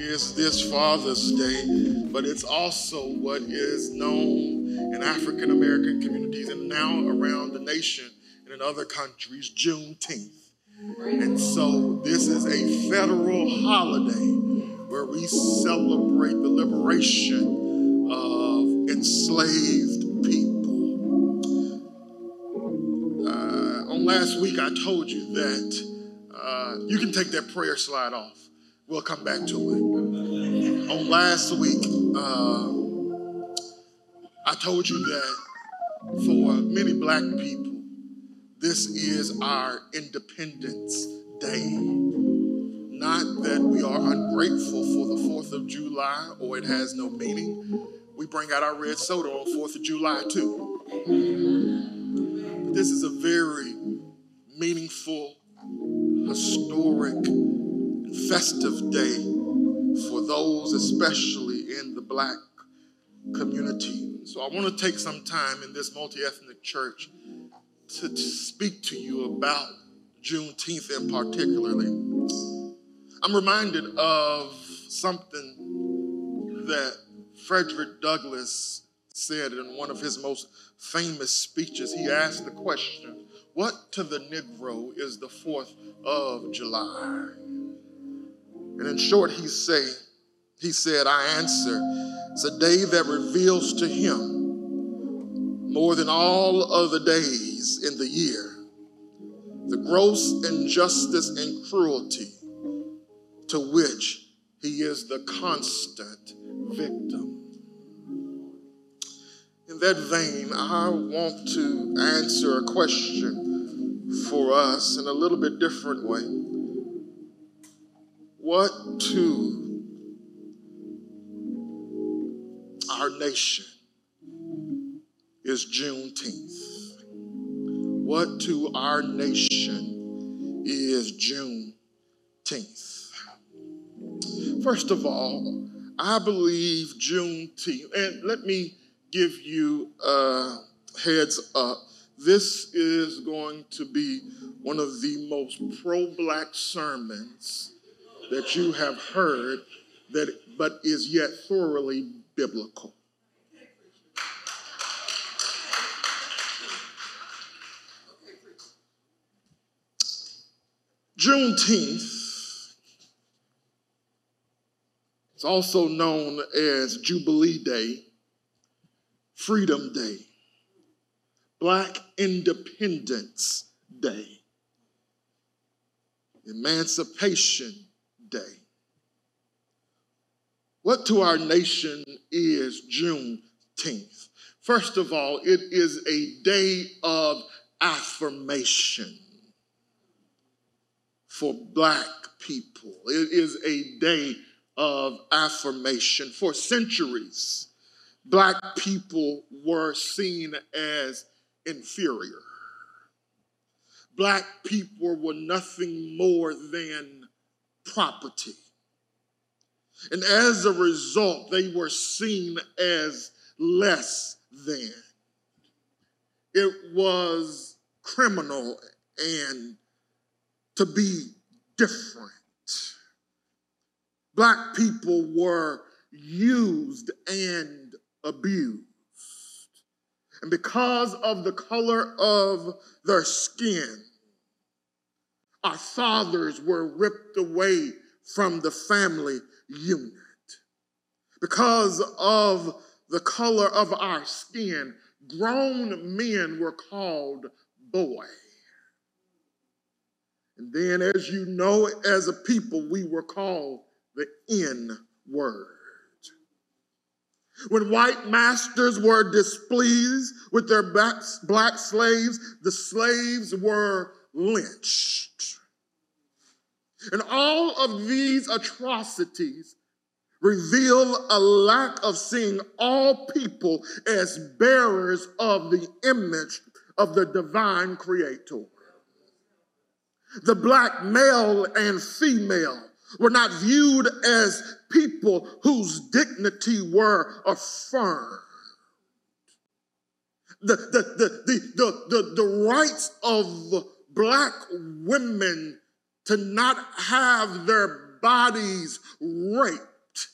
is this Father's Day, but it's also what is known in African American communities and now around the nation and in other countries, Juneteenth. And so this is a federal holiday where we celebrate the liberation of enslaved people. Uh, on last week, I told you that uh, you can take that prayer slide off. We'll come back to it. On last week, uh, I told you that for many black people, this is our Independence Day. Not that we are ungrateful for the 4th of July or it has no meaning. We bring out our red soda on 4th of July too. But this is a very meaningful, historic, festive day for those, especially in the black community. So I want to take some time in this multi ethnic church to, to speak to you about Juneteenth in particularly. I'm reminded of something that Frederick Douglass said in one of his most famous speeches. He asked the question, What to the Negro is the 4th of July? And in short, he, say, he said, I answer, it's a day that reveals to him more than all other days in the year the gross injustice and cruelty to which he is the constant victim. In that vein, I want to answer a question for us in a little bit different way. What to our nation is Juneteenth. What to our nation is Juneteenth? First of all, I believe Juneteenth, and let me give you a heads up. This is going to be one of the most pro black sermons that you have heard, that, but is yet thoroughly biblical. Juneteenth is also known as Jubilee Day, Freedom Day, Black Independence Day, Emancipation Day. What to our nation is Juneteenth? First of all, it is a day of affirmation for black people. It is a day of affirmation. For centuries, black people were seen as inferior. Black people were nothing more than property. And as a result, they were seen as less than. It was criminal and to be different. Black people were used and abused. And because of the color of their skin, our fathers were ripped away from the family unit. Because of the color of our skin, grown men were called boy. And then, as you know, as a people, we were called the N word. When white masters were displeased with their black slaves, the slaves were lynched. And all of these atrocities reveal a lack of seeing all people as bearers of the image of the divine creator. The black male and female were not viewed as people whose dignity were affirmed. The, the, the, the, the, the, the rights of black women to not have their bodies raped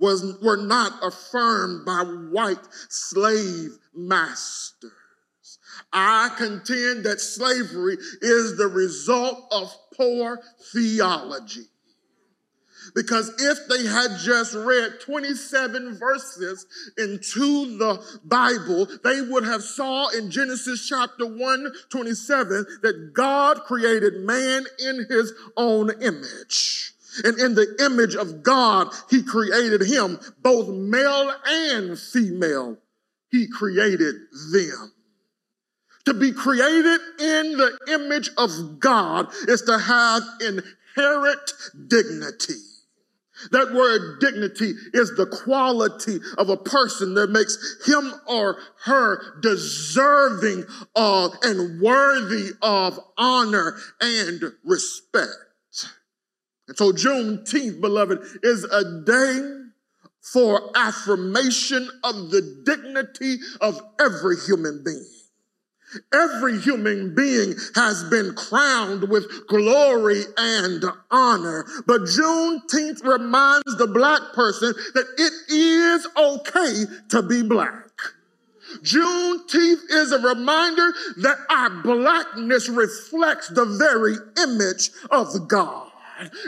was, were not affirmed by white slave masters. I contend that slavery is the result of poor theology. Because if they had just read 27 verses into the Bible, they would have saw in Genesis chapter 1, 27 that God created man in his own image. And in the image of God, he created him, both male and female. He created them. To be created in the image of God is to have inherent dignity. That word dignity is the quality of a person that makes him or her deserving of and worthy of honor and respect. And so Juneteenth, beloved, is a day for affirmation of the dignity of every human being. Every human being has been crowned with glory and honor. But Juneteenth reminds the black person that it is okay to be black. Juneteenth is a reminder that our blackness reflects the very image of God.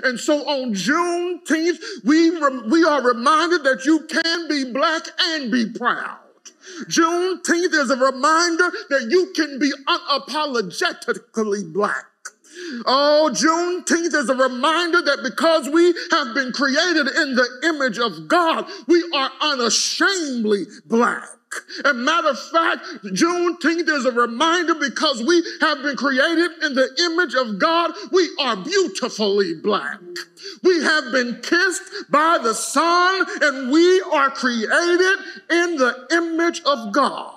And so on Juneteenth, we, we are reminded that you can be black and be proud. Juneteenth is a reminder that you can be unapologetically black. Oh, Juneteenth is a reminder that because we have been created in the image of God, we are unashamedly black. And matter of fact, Juneteenth is a reminder because we have been created in the image of God, we are beautifully black. We have been kissed by the sun and we are created in the image of God.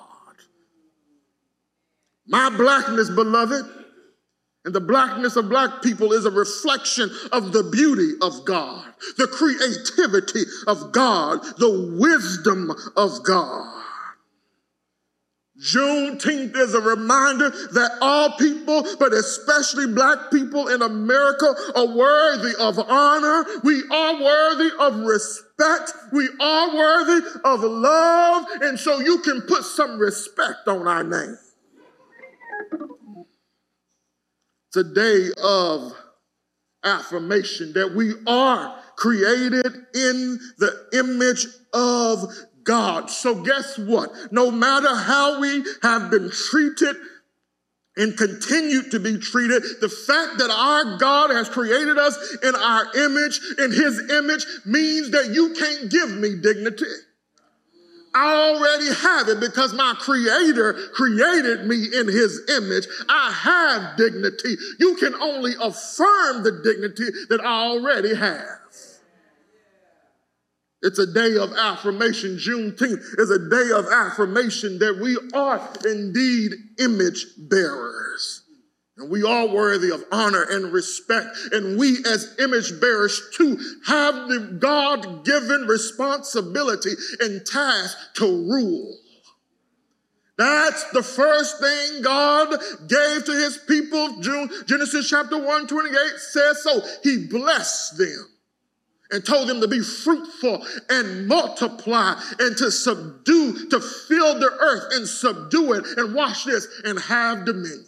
My blackness, beloved, and the blackness of black people is a reflection of the beauty of God, the creativity of God, the wisdom of God. Juneteenth is a reminder that all people, but especially black people in America, are worthy of honor. We are worthy of respect. We are worthy of love. And so you can put some respect on our name. It's a day of affirmation that we are created in the image of God. So, guess what? No matter how we have been treated and continue to be treated, the fact that our God has created us in our image, in His image, means that you can't give me dignity. I already have it because my creator created me in his image. I have dignity. You can only affirm the dignity that I already have. It's a day of affirmation. Juneteenth is a day of affirmation that we are indeed image bearers. And we are worthy of honor and respect. And we, as image bearers, too, have the God given responsibility and task to rule. That's the first thing God gave to his people. Genesis chapter 1 28 says so. He blessed them and told them to be fruitful and multiply and to subdue, to fill the earth and subdue it. And watch this and have dominion.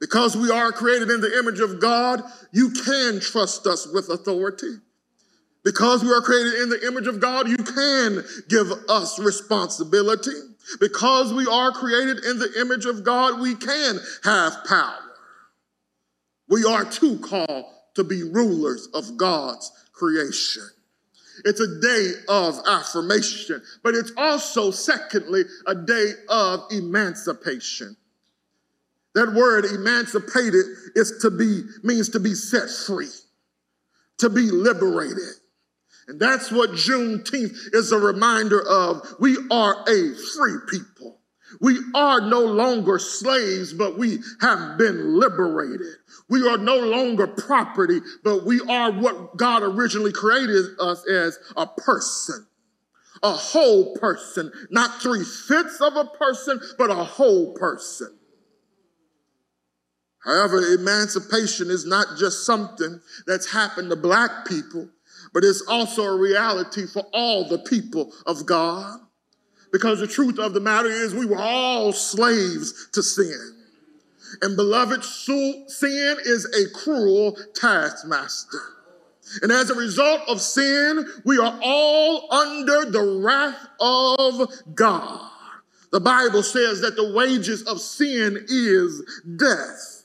Because we are created in the image of God, you can trust us with authority. Because we are created in the image of God, you can give us responsibility. Because we are created in the image of God, we can have power. We are to called to be rulers of God's creation. It's a day of affirmation, but it's also, secondly, a day of emancipation. That word emancipated is to be, means to be set free, to be liberated. And that's what Juneteenth is a reminder of. We are a free people. We are no longer slaves, but we have been liberated. We are no longer property, but we are what God originally created us as a person, a whole person, not three fifths of a person, but a whole person. However, emancipation is not just something that's happened to black people, but it's also a reality for all the people of God. Because the truth of the matter is, we were all slaves to sin. And beloved, sin is a cruel taskmaster. And as a result of sin, we are all under the wrath of God. The Bible says that the wages of sin is death.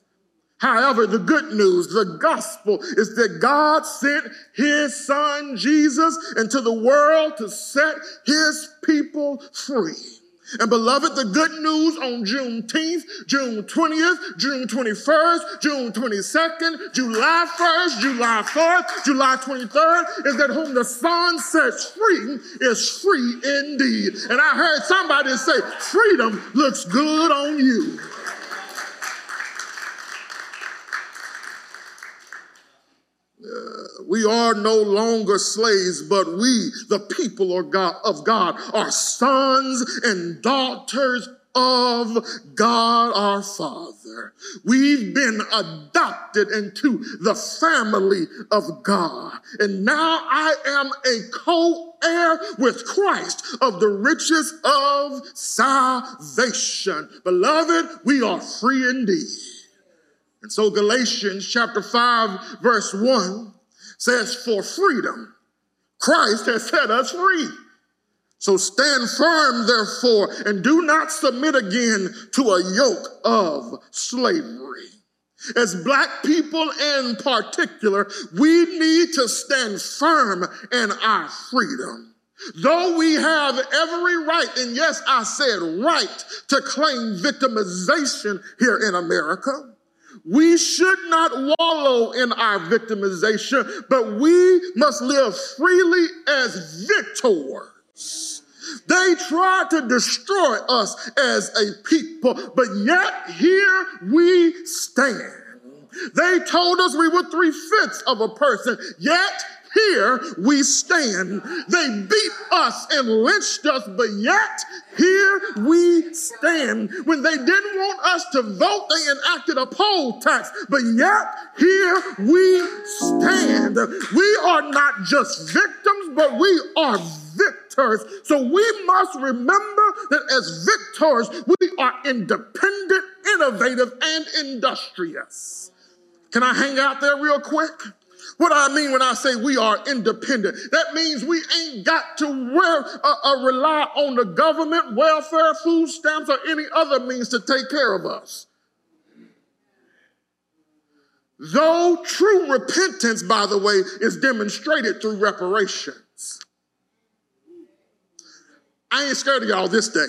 However, the good news, the gospel, is that God sent his son Jesus into the world to set his people free. And beloved, the good news on Juneteenth, June 20th, June 21st, June 22nd, July 1st, July 4th, July 23rd is that whom the Son sets free is free indeed. And I heard somebody say, freedom looks good on you. We are no longer slaves, but we, the people of God, are sons and daughters of God our Father. We've been adopted into the family of God. And now I am a co heir with Christ of the riches of salvation. Beloved, we are free indeed. And so Galatians chapter 5, verse 1 says, For freedom, Christ has set us free. So stand firm, therefore, and do not submit again to a yoke of slavery. As black people in particular, we need to stand firm in our freedom. Though we have every right, and yes, I said right, to claim victimization here in America, we should not wallow in our victimization, but we must live freely as victors. They tried to destroy us as a people, but yet here we stand. They told us we were three fifths of a person, yet here we stand. They beat us and lynched us, but yet here we stand. When they didn't want us to vote, they enacted a poll tax, but yet here we stand. We are not just victims, but we are victors. So we must remember that as victors, we are independent, innovative, and industrious. Can I hang out there real quick? What I mean when I say we are independent? That means we ain't got to wear, uh, uh, rely on the government, welfare, food stamps, or any other means to take care of us. Though true repentance, by the way, is demonstrated through reparations. I ain't scared of y'all this day.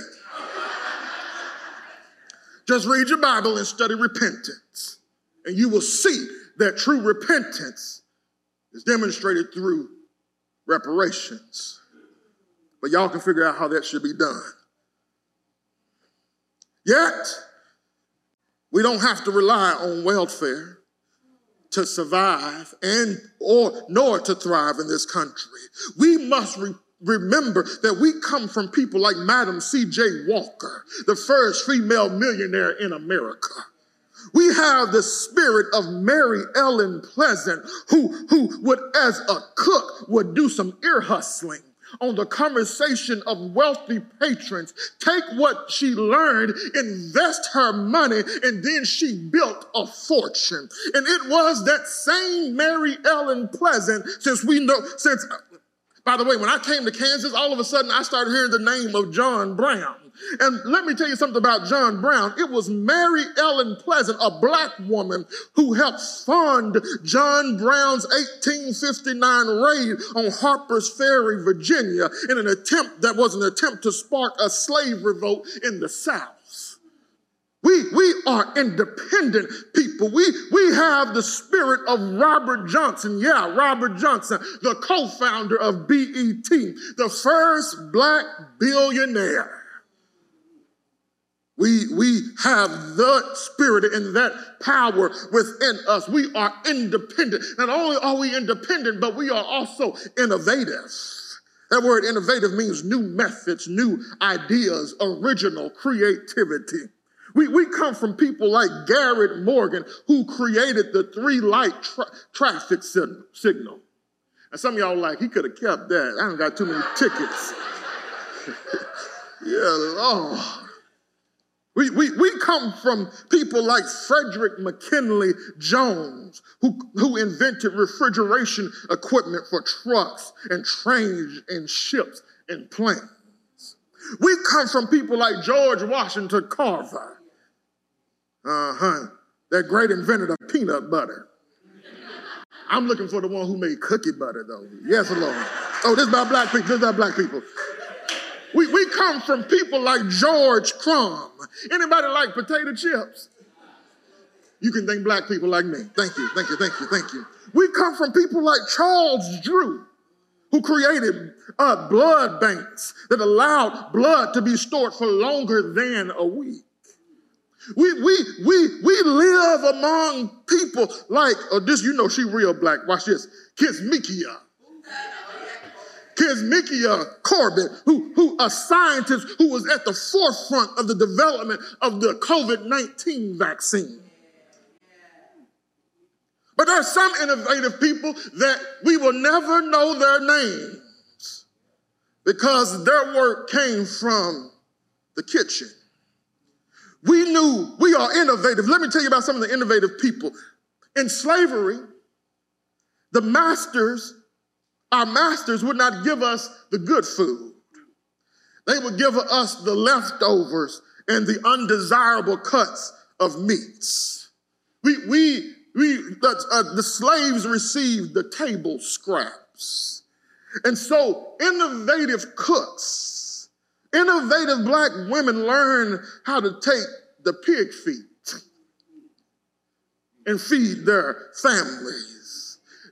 Just read your Bible and study repentance, and you will see that true repentance is demonstrated through reparations. But y'all can figure out how that should be done. Yet, we don't have to rely on welfare to survive and or nor to thrive in this country. We must re- remember that we come from people like Madam C.J. Walker, the first female millionaire in America. We have the spirit of Mary Ellen Pleasant, who, who would, as a cook, would do some ear hustling on the conversation of wealthy patrons. Take what she learned, invest her money, and then she built a fortune. And it was that same Mary Ellen Pleasant, since we know, since, by the way, when I came to Kansas, all of a sudden I started hearing the name of John Brown. And let me tell you something about John Brown. It was Mary Ellen Pleasant, a black woman, who helped fund John Brown's 1859 raid on Harper's Ferry, Virginia, in an attempt that was an attempt to spark a slave revolt in the South. We, we are independent people. We, we have the spirit of Robert Johnson. Yeah, Robert Johnson, the co founder of BET, the first black billionaire. We, we have the spirit and that power within us. We are independent. Not only are we independent, but we are also innovative. That word innovative means new methods, new ideas, original creativity. We, we come from people like Garrett Morgan, who created the three light tra- traffic signal. And some of y'all like, he could have kept that. I don't got too many tickets. yeah, Lord. We, we, we come from people like Frederick McKinley Jones, who, who invented refrigeration equipment for trucks and trains and ships and planes. We come from people like George Washington Carver, uh huh, that great inventor of peanut butter. I'm looking for the one who made cookie butter, though. Yes, Lord. Oh, this is about black people. This is about black people. We, we come from people like George Crum. Anybody like potato chips? You can thank black people like me. Thank you, thank you, thank you, thank you. We come from people like Charles Drew, who created uh, blood banks that allowed blood to be stored for longer than a week. We, we, we, we live among people like, oh, this, you know, she real black. Watch this. Kizzmekia. Kizzmekia Corbett, who, who a scientist who was at the forefront of the development of the COVID-19 vaccine. But there are some innovative people that we will never know their names because their work came from the kitchen. We knew we are innovative. Let me tell you about some of the innovative people. In slavery, the masters, our masters would not give us the good food. They would give us the leftovers and the undesirable cuts of meats. We, we, we, uh, the slaves received the table scraps. And so innovative cooks Innovative black women learn how to take the pig feet and feed their families.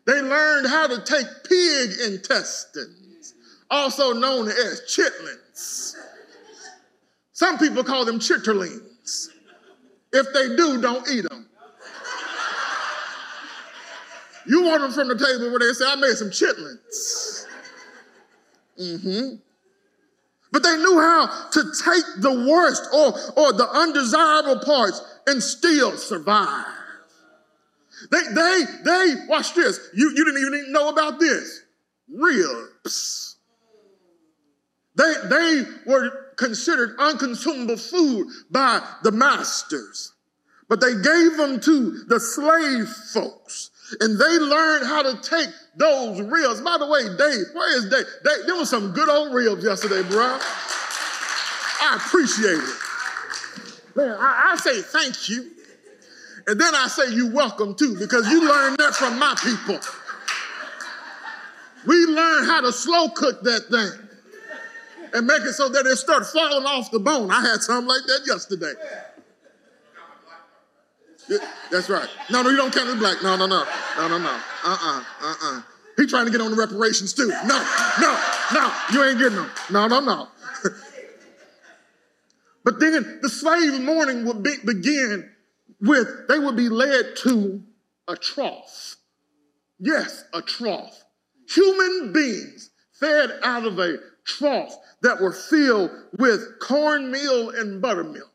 They learned how to take pig intestines, also known as chitlins. Some people call them chitterlings. If they do, don't eat them. You want them from the table where they say, I made some chitlins. Mm-hmm. But they knew how to take the worst or, or the undesirable parts and still survive. They, they, they, watch this. You, you didn't even know about this. Ribs. They, they were considered unconsumable food by the masters, but they gave them to the slave folks. And they learned how to take those ribs. By the way, Dave, where is Dave? Dave there was some good old ribs yesterday, bro. I appreciate it. Man, I, I say thank you. And then I say you welcome too, because you learned that from my people. We learned how to slow cook that thing and make it so that it start falling off the bone. I had something like that yesterday. Yeah, that's right. No, no, you don't count as black. No, no, no. No, no, no. Uh-uh. Uh-uh. He trying to get on the reparations too. No, no, no. You ain't getting them. No, no, no. but then the slave morning would be, begin with, they would be led to a trough. Yes, a trough. Human beings fed out of a trough that were filled with cornmeal and buttermilk.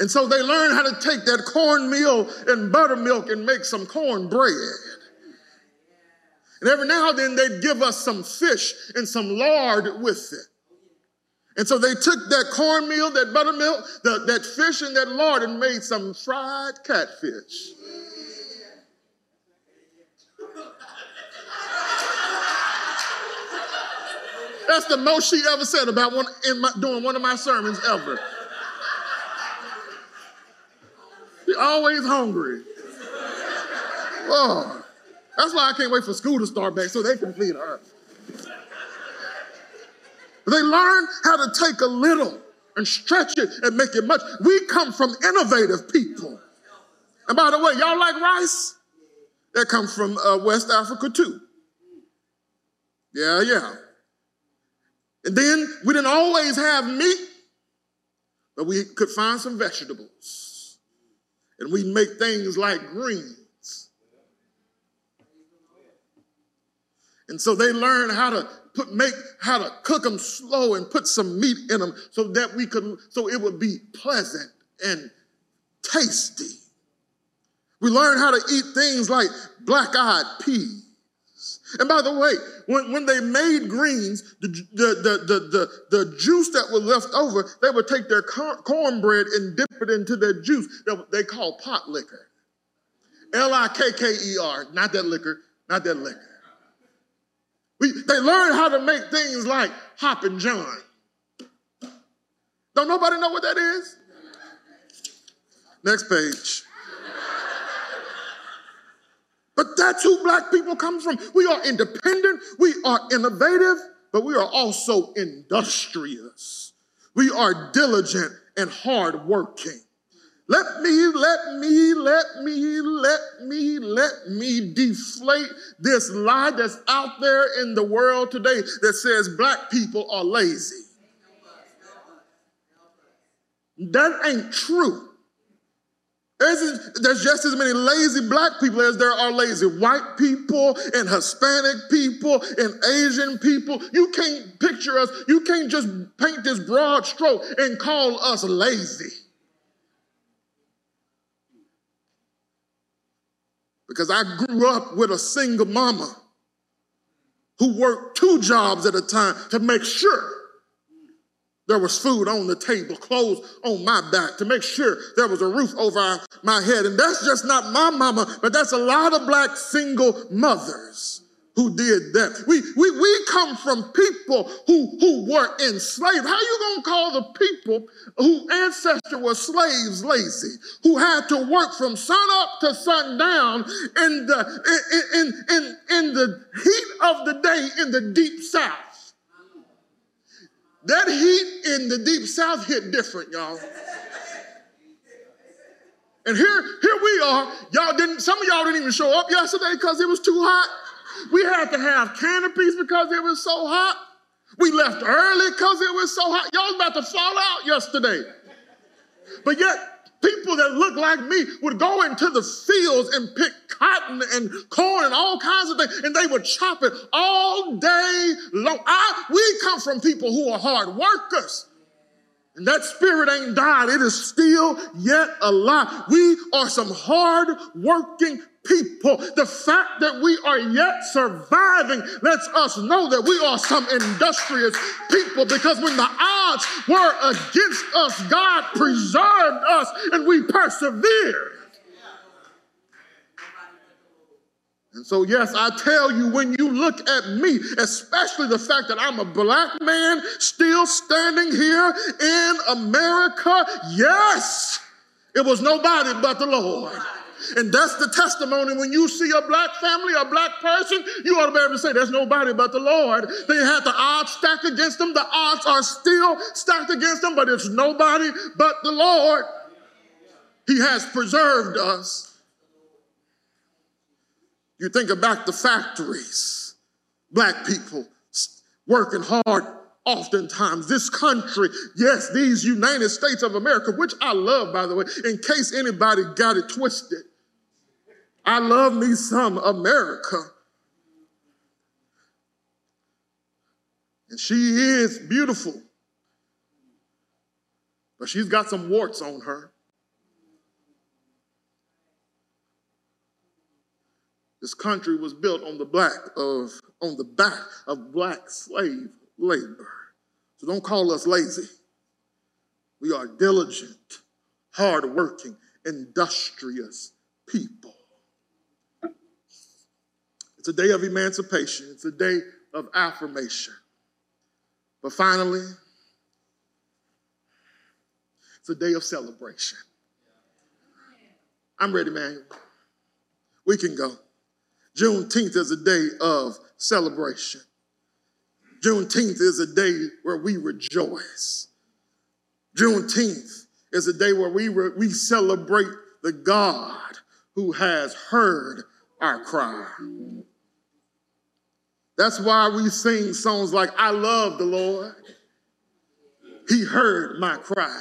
And so they learned how to take that cornmeal and buttermilk and make some cornbread. And every now and then they'd give us some fish and some lard with it. And so they took that cornmeal, that buttermilk, the, that fish, and that lard and made some fried catfish. That's the most she ever said about one in my, doing one of my sermons ever. always hungry. Oh, that's why I can't wait for school to start back so they can feed her. They learn how to take a little and stretch it and make it much. We come from innovative people. And by the way, y'all like rice? That comes from uh, West Africa too. Yeah, yeah. And then we didn't always have meat, but we could find some vegetables and we make things like greens. And so they learn how to put make how to cook them slow and put some meat in them so that we could so it would be pleasant and tasty. We learn how to eat things like black-eyed peas And by the way, when, when they made greens, the, the, the, the, the, juice that was left over, they would take their cornbread and dip it into their juice that they call pot liquor. L I K K E R, not that liquor, not that liquor. We, they learn how to make things like Hoppin' John. Don't nobody know what that is? Next page. But that's who black people come from. We are independent, we are innovative, but we are also industrious. We are diligent and hardworking. Let me, let me, let me, let me, let me deflate this lie that's out there in the world today that says black people are lazy. That ain't true. There's, just as many lazy black people as there are lazy white people and Hispanic people and Asian people. You can't picture us, you can't just paint this broad stroke and call us lazy. Because I grew up with a single mama who worked two jobs at a time to make sure there was food on the table, clothes on my back to make sure there was a roof over my head. And that's just not my mama, but that's a lot of black single mothers who did that. We, we, we come from people who, who were enslaved. How you going to call the people whose ancestor were slaves lazy, who had to work from sun up to sundown in the, in, in, in, in the heat of the day in the deep south? That heat in the deep south hit different, y'all. And here, here we are. Y'all didn't, some of y'all didn't even show up yesterday because it was too hot. We had to have canopies because it was so hot. We left early because it was so hot. Y'all was about to fall out yesterday. But yet, people that look like me would go into the fields and pick cotton and corn and all kinds of things, and they would chop it all day long. I, we come from people who are hard workers. And that spirit ain't died. It is still yet alive. We are some hard working people. The fact that we are yet surviving lets us know that we are some industrious people because when the odds were against us, God preserved us and we persevered. And so, yes, I tell you, when you look at me, especially the fact that I'm a black man still standing here in America, yes, it was nobody but the Lord. And that's the testimony when you see a black family, a black person, you ought to be able to say, There's nobody but the Lord. They had the odds stacked against them. The odds are still stacked against them, but it's nobody but the Lord. He has preserved us. You think about the factories, black people working hard oftentimes. This country, yes, these United States of America, which I love, by the way, in case anybody got it twisted. I love me some America. And she is beautiful, but she's got some warts on her. This country was built on the black of on the back of black slave labor. So don't call us lazy. We are diligent, hardworking, industrious people. It's a day of emancipation. It's a day of affirmation. But finally, it's a day of celebration. I'm ready, man. We can go. Juneteenth is a day of celebration. Juneteenth is a day where we rejoice. Juneteenth is a day where we, re- we celebrate the God who has heard our cry. That's why we sing songs like, I love the Lord. He heard my cry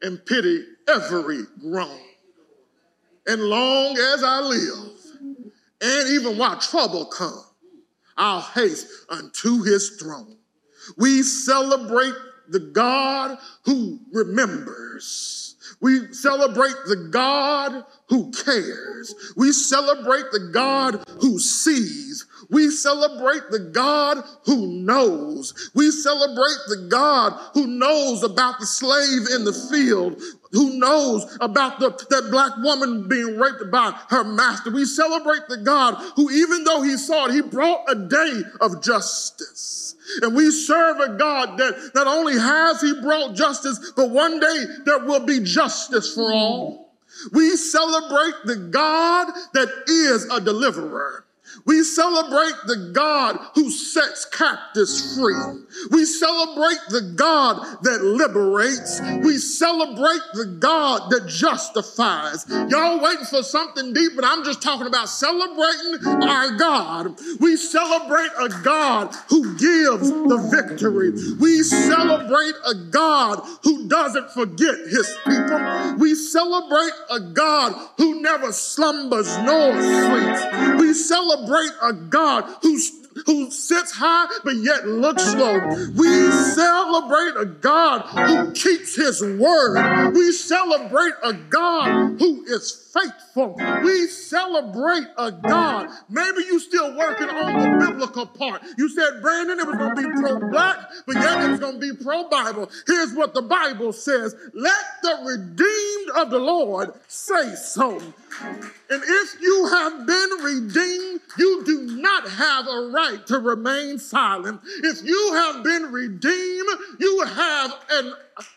and pitied every groan. And long as I live, and even while trouble comes, I'll haste unto his throne. We celebrate the God who remembers. We celebrate the God who cares. We celebrate the God who sees. We celebrate the God who knows. We celebrate the God who knows about the slave in the field, who knows about the, that black woman being raped by her master. We celebrate the God who, even though he saw it, he brought a day of justice. And we serve a God that not only has he brought justice, but one day there will be justice for all. We celebrate the God that is a deliverer. We celebrate the God who sets captives free. We celebrate the God that liberates. We celebrate the God that justifies. Y'all waiting for something deep, but I'm just talking about celebrating our God. We celebrate a God who gives the victory. We celebrate a God who doesn't forget his people. We celebrate a God who never slumbers nor sleeps. We celebrate celebrate a God who's who sits high but yet looks low. We celebrate a God who keeps his word. We celebrate a God who is faithful. We celebrate a God. Maybe you still working on the biblical part. You said, Brandon, it was going to be pro-black, but yet it was going to be pro-Bible. Here's what the Bible says. Let the redeemed of the Lord say so. And if you have been redeemed, you do not have a right to remain silent. If you have been redeemed, you have an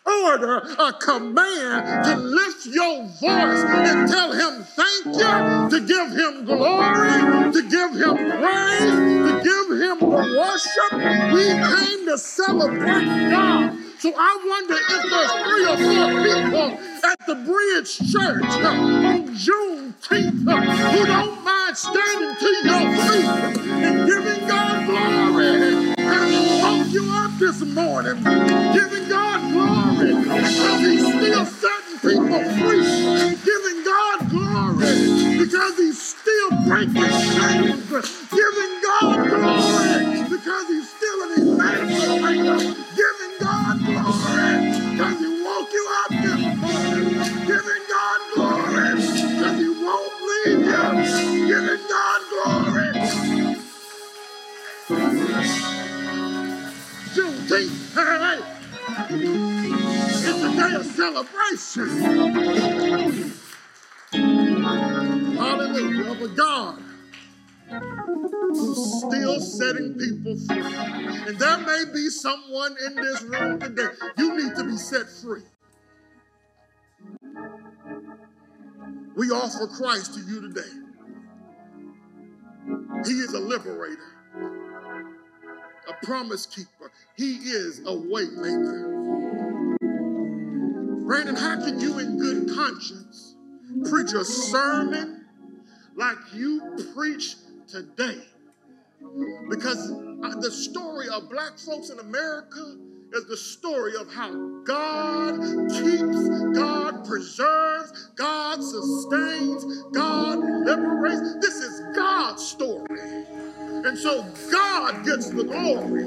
order, a command to lift your voice and tell him thank you, to give him glory, to give him praise, to give him worship. We came to celebrate God. So I wonder if there's three or four people at the Bridge Church on Juneteenth who don't mind standing to your feet and giving God glory. Woke you up this morning, giving God glory because He's still still We offer Christ to you today. He is a liberator, a promise keeper. He is a way maker. Brandon, how can you in good conscience preach a sermon like you preach today? Because uh, the story of black folks in America is the story of how God keeps, God preserves, God sustains, God liberates. This is God's story. And so God gets the glory.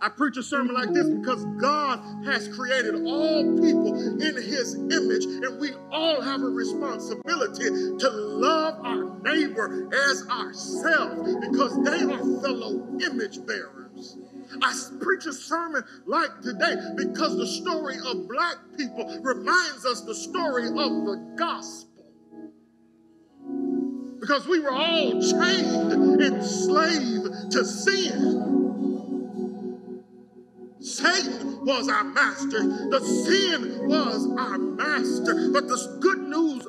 I preach a sermon like this because God has created all people in his image, and we all have a responsibility to love our neighbor as ourselves because they are fellow image bearers. I preach a sermon like today because the story of black people reminds us the story of the gospel. Because we were all chained, enslaved to sin. Satan was our master. The sin was our master. But the good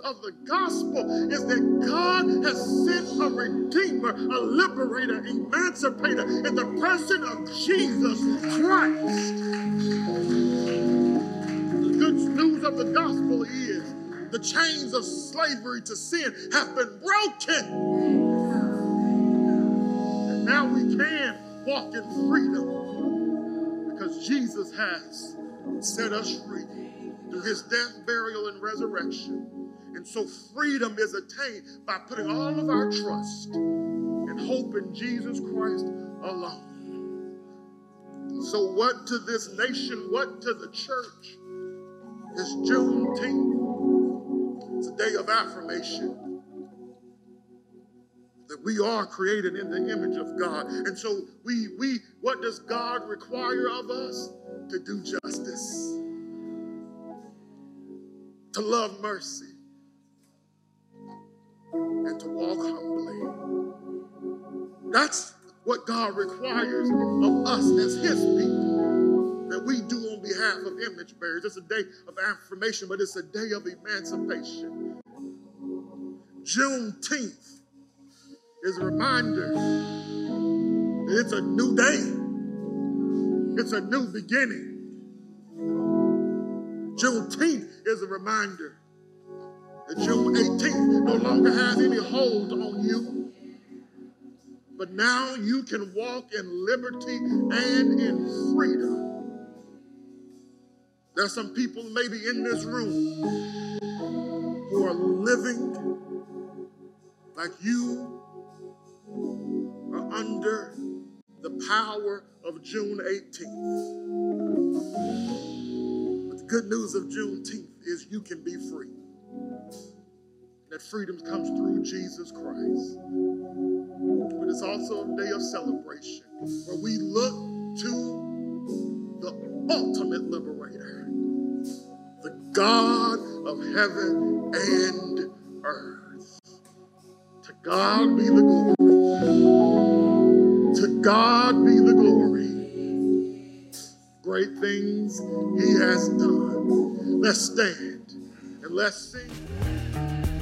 of the gospel is that God has sent a redeemer, a liberator, emancipator in the person of Jesus Christ. The good news of the gospel is the chains of slavery to sin have been broken. And now we can walk in freedom because Jesus has set us free through his death, burial, and resurrection. And so freedom is attained by putting all of our trust and hope in Jesus Christ alone. So, what to this nation, what to the church is Juneteenth? It's a day of affirmation that we are created in the image of God. And so we we what does God require of us? To do justice. To love mercy. And to walk humbly. That's what God requires of us as his people that we do on behalf of image bearers. It's a day of affirmation, but it's a day of emancipation. Juneteenth is a reminder it's a new day, it's a new beginning. Juneteenth is a reminder June 18th no longer has any hold on you. But now you can walk in liberty and in freedom. There are some people maybe in this room who are living like you are under the power of June 18th. But the good news of Juneteenth is you can be free. That freedom comes through Jesus Christ. But it's also a day of celebration where we look to the ultimate liberator, the God of heaven and earth. To God be the glory. To God be the glory. Great things he has done. Let's stand and let's sing.